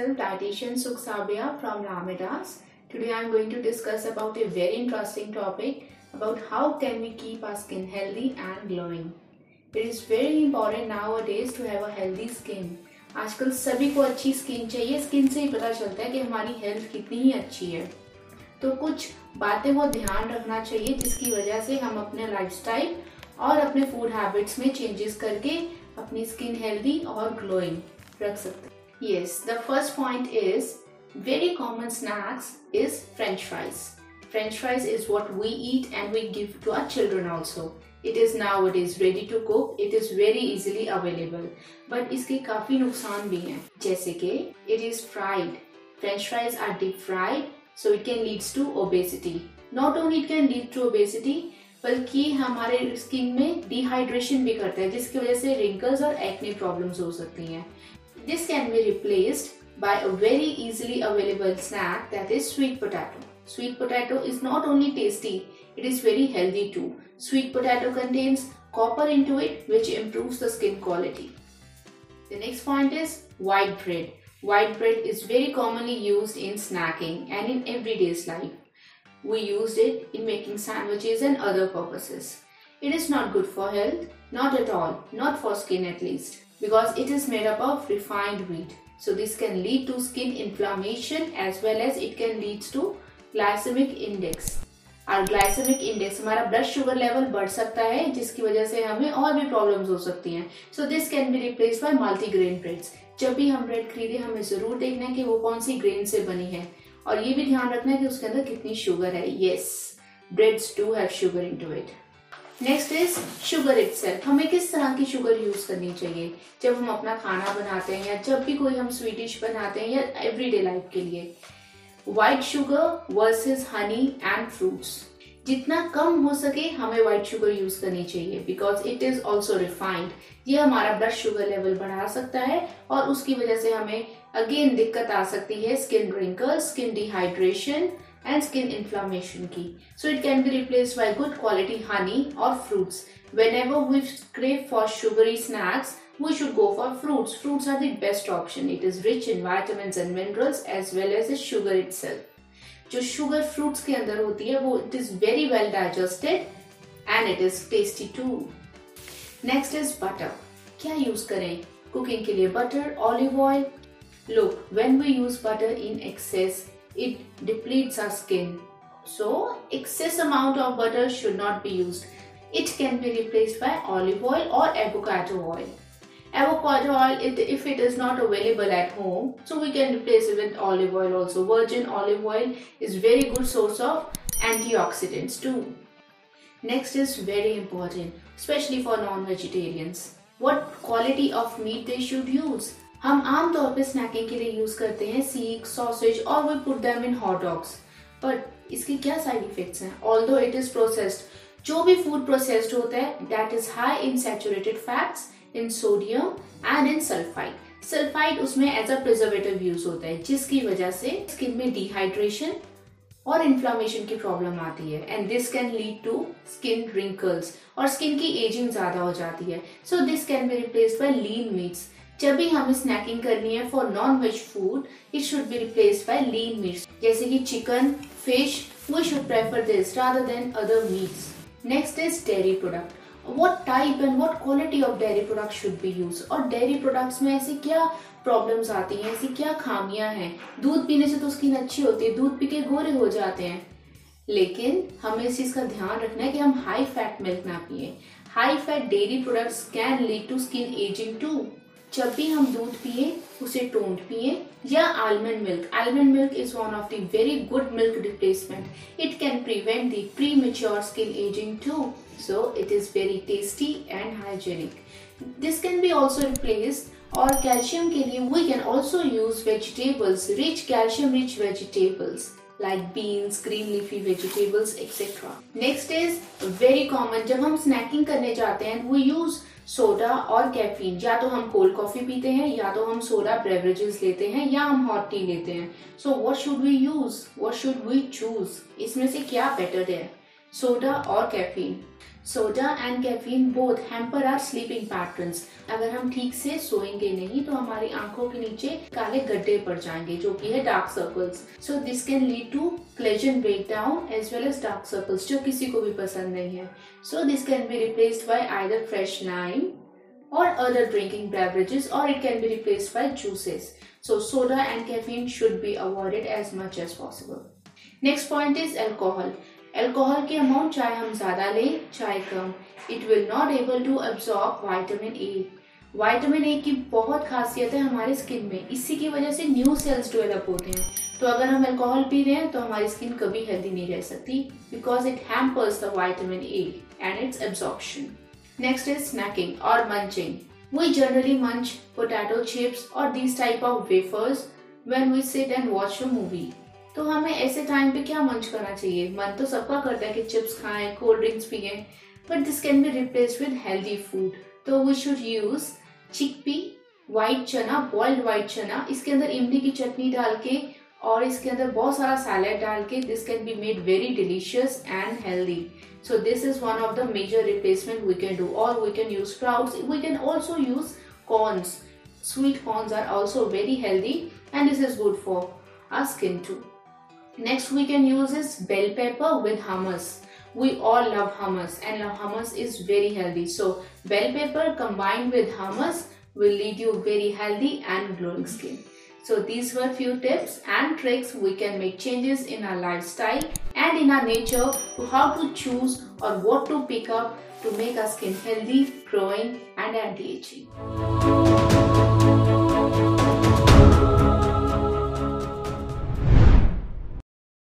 myself, dietitian Suksabia from Lamidas. Today I am going to discuss about a very interesting topic about how can we keep our skin healthy and glowing. It is very important nowadays to have a healthy skin. आजकल सभी को अच्छी skin चाहिए skin से ही पता चलता है कि हमारी हेल्थ कितनी ही अच्छी है तो कुछ बातें को ध्यान रखना चाहिए जिसकी वजह से हम अपने लाइफस्टाइल और अपने फ़ूड हैबिट्स में चेंजेस करके अपनी स्किन हेल्दी और ग्लोइंग रख सकते हैं Yes, the first point is very common snacks is french fries. French fries is what we eat and we give to our children also. It is nowadays ready to cook. It is very easily available. But इसके काफ़ी नुकसान भी हैं जैसे कि it is fried. French fries are deep fried so it can leads to obesity. Not only it can lead to obesity बल्कि हमारे skin में डिहाइड्रेशन भी करता है जिसकी वजह से रिंकल्स और एक्ने प्रॉब्लम्स हो सकती हैं This can be replaced by a very easily available snack that is sweet potato. Sweet potato is not only tasty, it is very healthy too. Sweet potato contains copper into it which improves the skin quality. The next point is white bread. White bread is very commonly used in snacking and in everyday's life. We used it in making sandwiches and other purposes. It is not good for health, not at all, not for skin at least because it is made up of refined wheat. So, this can lead to skin inflammation as well as it can lead to glycemic index. और glycemic index हमारा blood sugar level बढ़ सकता है, जिसकी वजह से हमें और भी प्रॉब्लम्स हो सकती हैं। So this can be replace by multigrain breads जब भी हम ब्रेड खरीदे, हमें ज़रूर देखना है कि वो कौन सी ग्रेन से बनी है। और ये भी ध्यान रखना है कि उसके अंदर कितनी शुगर है। Yes breads do have sugar into it next is sugar itself हमें किस तरह की शुगर यूज़ करनी चाहिए? जब हम अपना खाना बनाते हैं या जब भी कोई हम स्वीट डिश बनाते हैं या एवरीडे लाइफ के लिए। White sugar versus honey and fruits जितना कम हो सके हमें व्हाइट शुगर यूज़ करनी चाहिए because it is also refined ये हमारा ब्लड शुगर लेवल बढ़ा सकता है और उसकी वजह से हमें अगेन दिक्कत आ सकती है skin wrinkle skin dehydration and skin inflammation की so it can be replace by good quality honey और fruits whenever we crave for sugary snacks we should go for fruits fruits are the best option it is rich in vitamin and minerals as well as a sugar itself जो sugar fruits के अंदर होती है, वो it is very well digested and it is tasty too next is butter क्या use करें? Cooking के लिए butter olive oil look when we use butter in excess it depletes our skin. So, excess amount of butter should not be used. It can be replaced by olive oil or avocado oil. Avocado oil, if it is not available at home, so we can replace it with olive oil also. Virgin olive oil is very good source of antioxidants too. Next is very important, especially for non-vegetarians. What quality of meat they should use? हम आम तौर पे snaking के लिए use करते हैं सीक sausage और we put them in hot dogs but इसके क्या साइड इफेक्ट्स हैं? ऑल्दो इट इज़ प्रोसेस्ड जो भी फ़ूड प्रोसेस्ड होता है that is high in saturated fats in sodium and in sulphide sulphide उसमें एज अ प्रिजर्वेटिव यूज़ होता है, जिसकी वजह से स्किन में डिहाइड्रेशन और इन्फ्लामेशन की प्रॉब्लम आती है. And this can lead to skin wrinkles और स्किन की एजिंग ज़्यादा हो जाती है. So this can be replace by lean meats जब भी हमें स्नैकिंग करनी है for non veg food it should be replace by lean meats जैसे कि chicken fish we should prefer this rather than other meats next is dairy product what type and what quality of dairy product should be used? और dairy products में ऐसी क्या problems आती हैं? ऐसी क्या खामियाँ हैं? दूध पीने से तो स्किन अच्छी होती है, दूध पी के गोरे हो जाते हैं। लेकिन हमें इस चीज़ का ध्यान रखना है कि हम हाई फैट मिल्क ना पिए। High fat dairy products can lead to skin ageing too जब भी हम दूध पिए, उसे टोंड पिए, या almond milk almond milk is one of the very good milk replacement it can prevent the premature skin ageing too so it is very tasty and hygienic this can be also replace और calcium के लिए we can also use vegetables rich calcium rich vegetables like beans green leafy vegetables etc next is very common, जब हम snacking करने जाते हैं, we use soda और caffeine या तो हम कोल्ड कॉफ़ी पीते हैं, या तो हम सोडा बेवरेजेस लेते हैं, या हम हॉट टी लेते हैं। So what should we use What should we choose इसमें से क्या बेटर है? Soda और caffeine. Soda and caffeine both hamper our sleeping patterns अगर हम ठीक से सोएँगे नहीं तो हमारी आँखों के नीचे काले गड्ढे पड़ जाएँगे, जो कि है dark circles so this can lead to collagen break down as well as dark circles जो किसी को भी पसंद नहीं है so this can be replaced by either fresh lime or other drinking beverages, or it can be replaced by juices. So soda and caffeine should be avoided as much as possible. Next point is alcohol. Alcohol की amount चाहे हम ज़्यादा लें, चाहे कम it will not able to absorb vitamin A vitamin A की बहुत खासियत है हमारे स्किन में। इसी की वजह से न्यू सेल्स डेवलप होते हैं। तो अगर हम अल्कोहल पी रहे हैं तो हमारी स्किन कभी हेल्दी नहीं रह सकती because it hampers the vitamin A and its absorption next is snacking और munching We generally munch potato chips or these type of wafers when we sit and watch a movie. तो हमें ऐसे time पे क्या मंच करना चाहिए? मन तो सबका करता है कि चिप्स खाएँ कोल्ड ड्रिंक्स पिए but this can be replace with healthy food तो we should use chickpea white chana boiled white chana इसके अंदर इमली की चटनी डाल के और इसके अंदर बहुत सारा सैलेड डाल के this can be made very delicious and healthy so this is one of the major replacement we can do. Or we can use sprouts. We can also use corns. Sweet corns are also very healthy and this is good for our skin too. Next we can use is bell pepper with hummus. We all love hummus and hummus is very healthy. So bell pepper combined with hummus will lead you very healthy and glowing skin. So these were few tips and tricks we can make changes in our lifestyle and in our nature to how to choose or what to pick up to make our skin healthy, growing and anti-aging.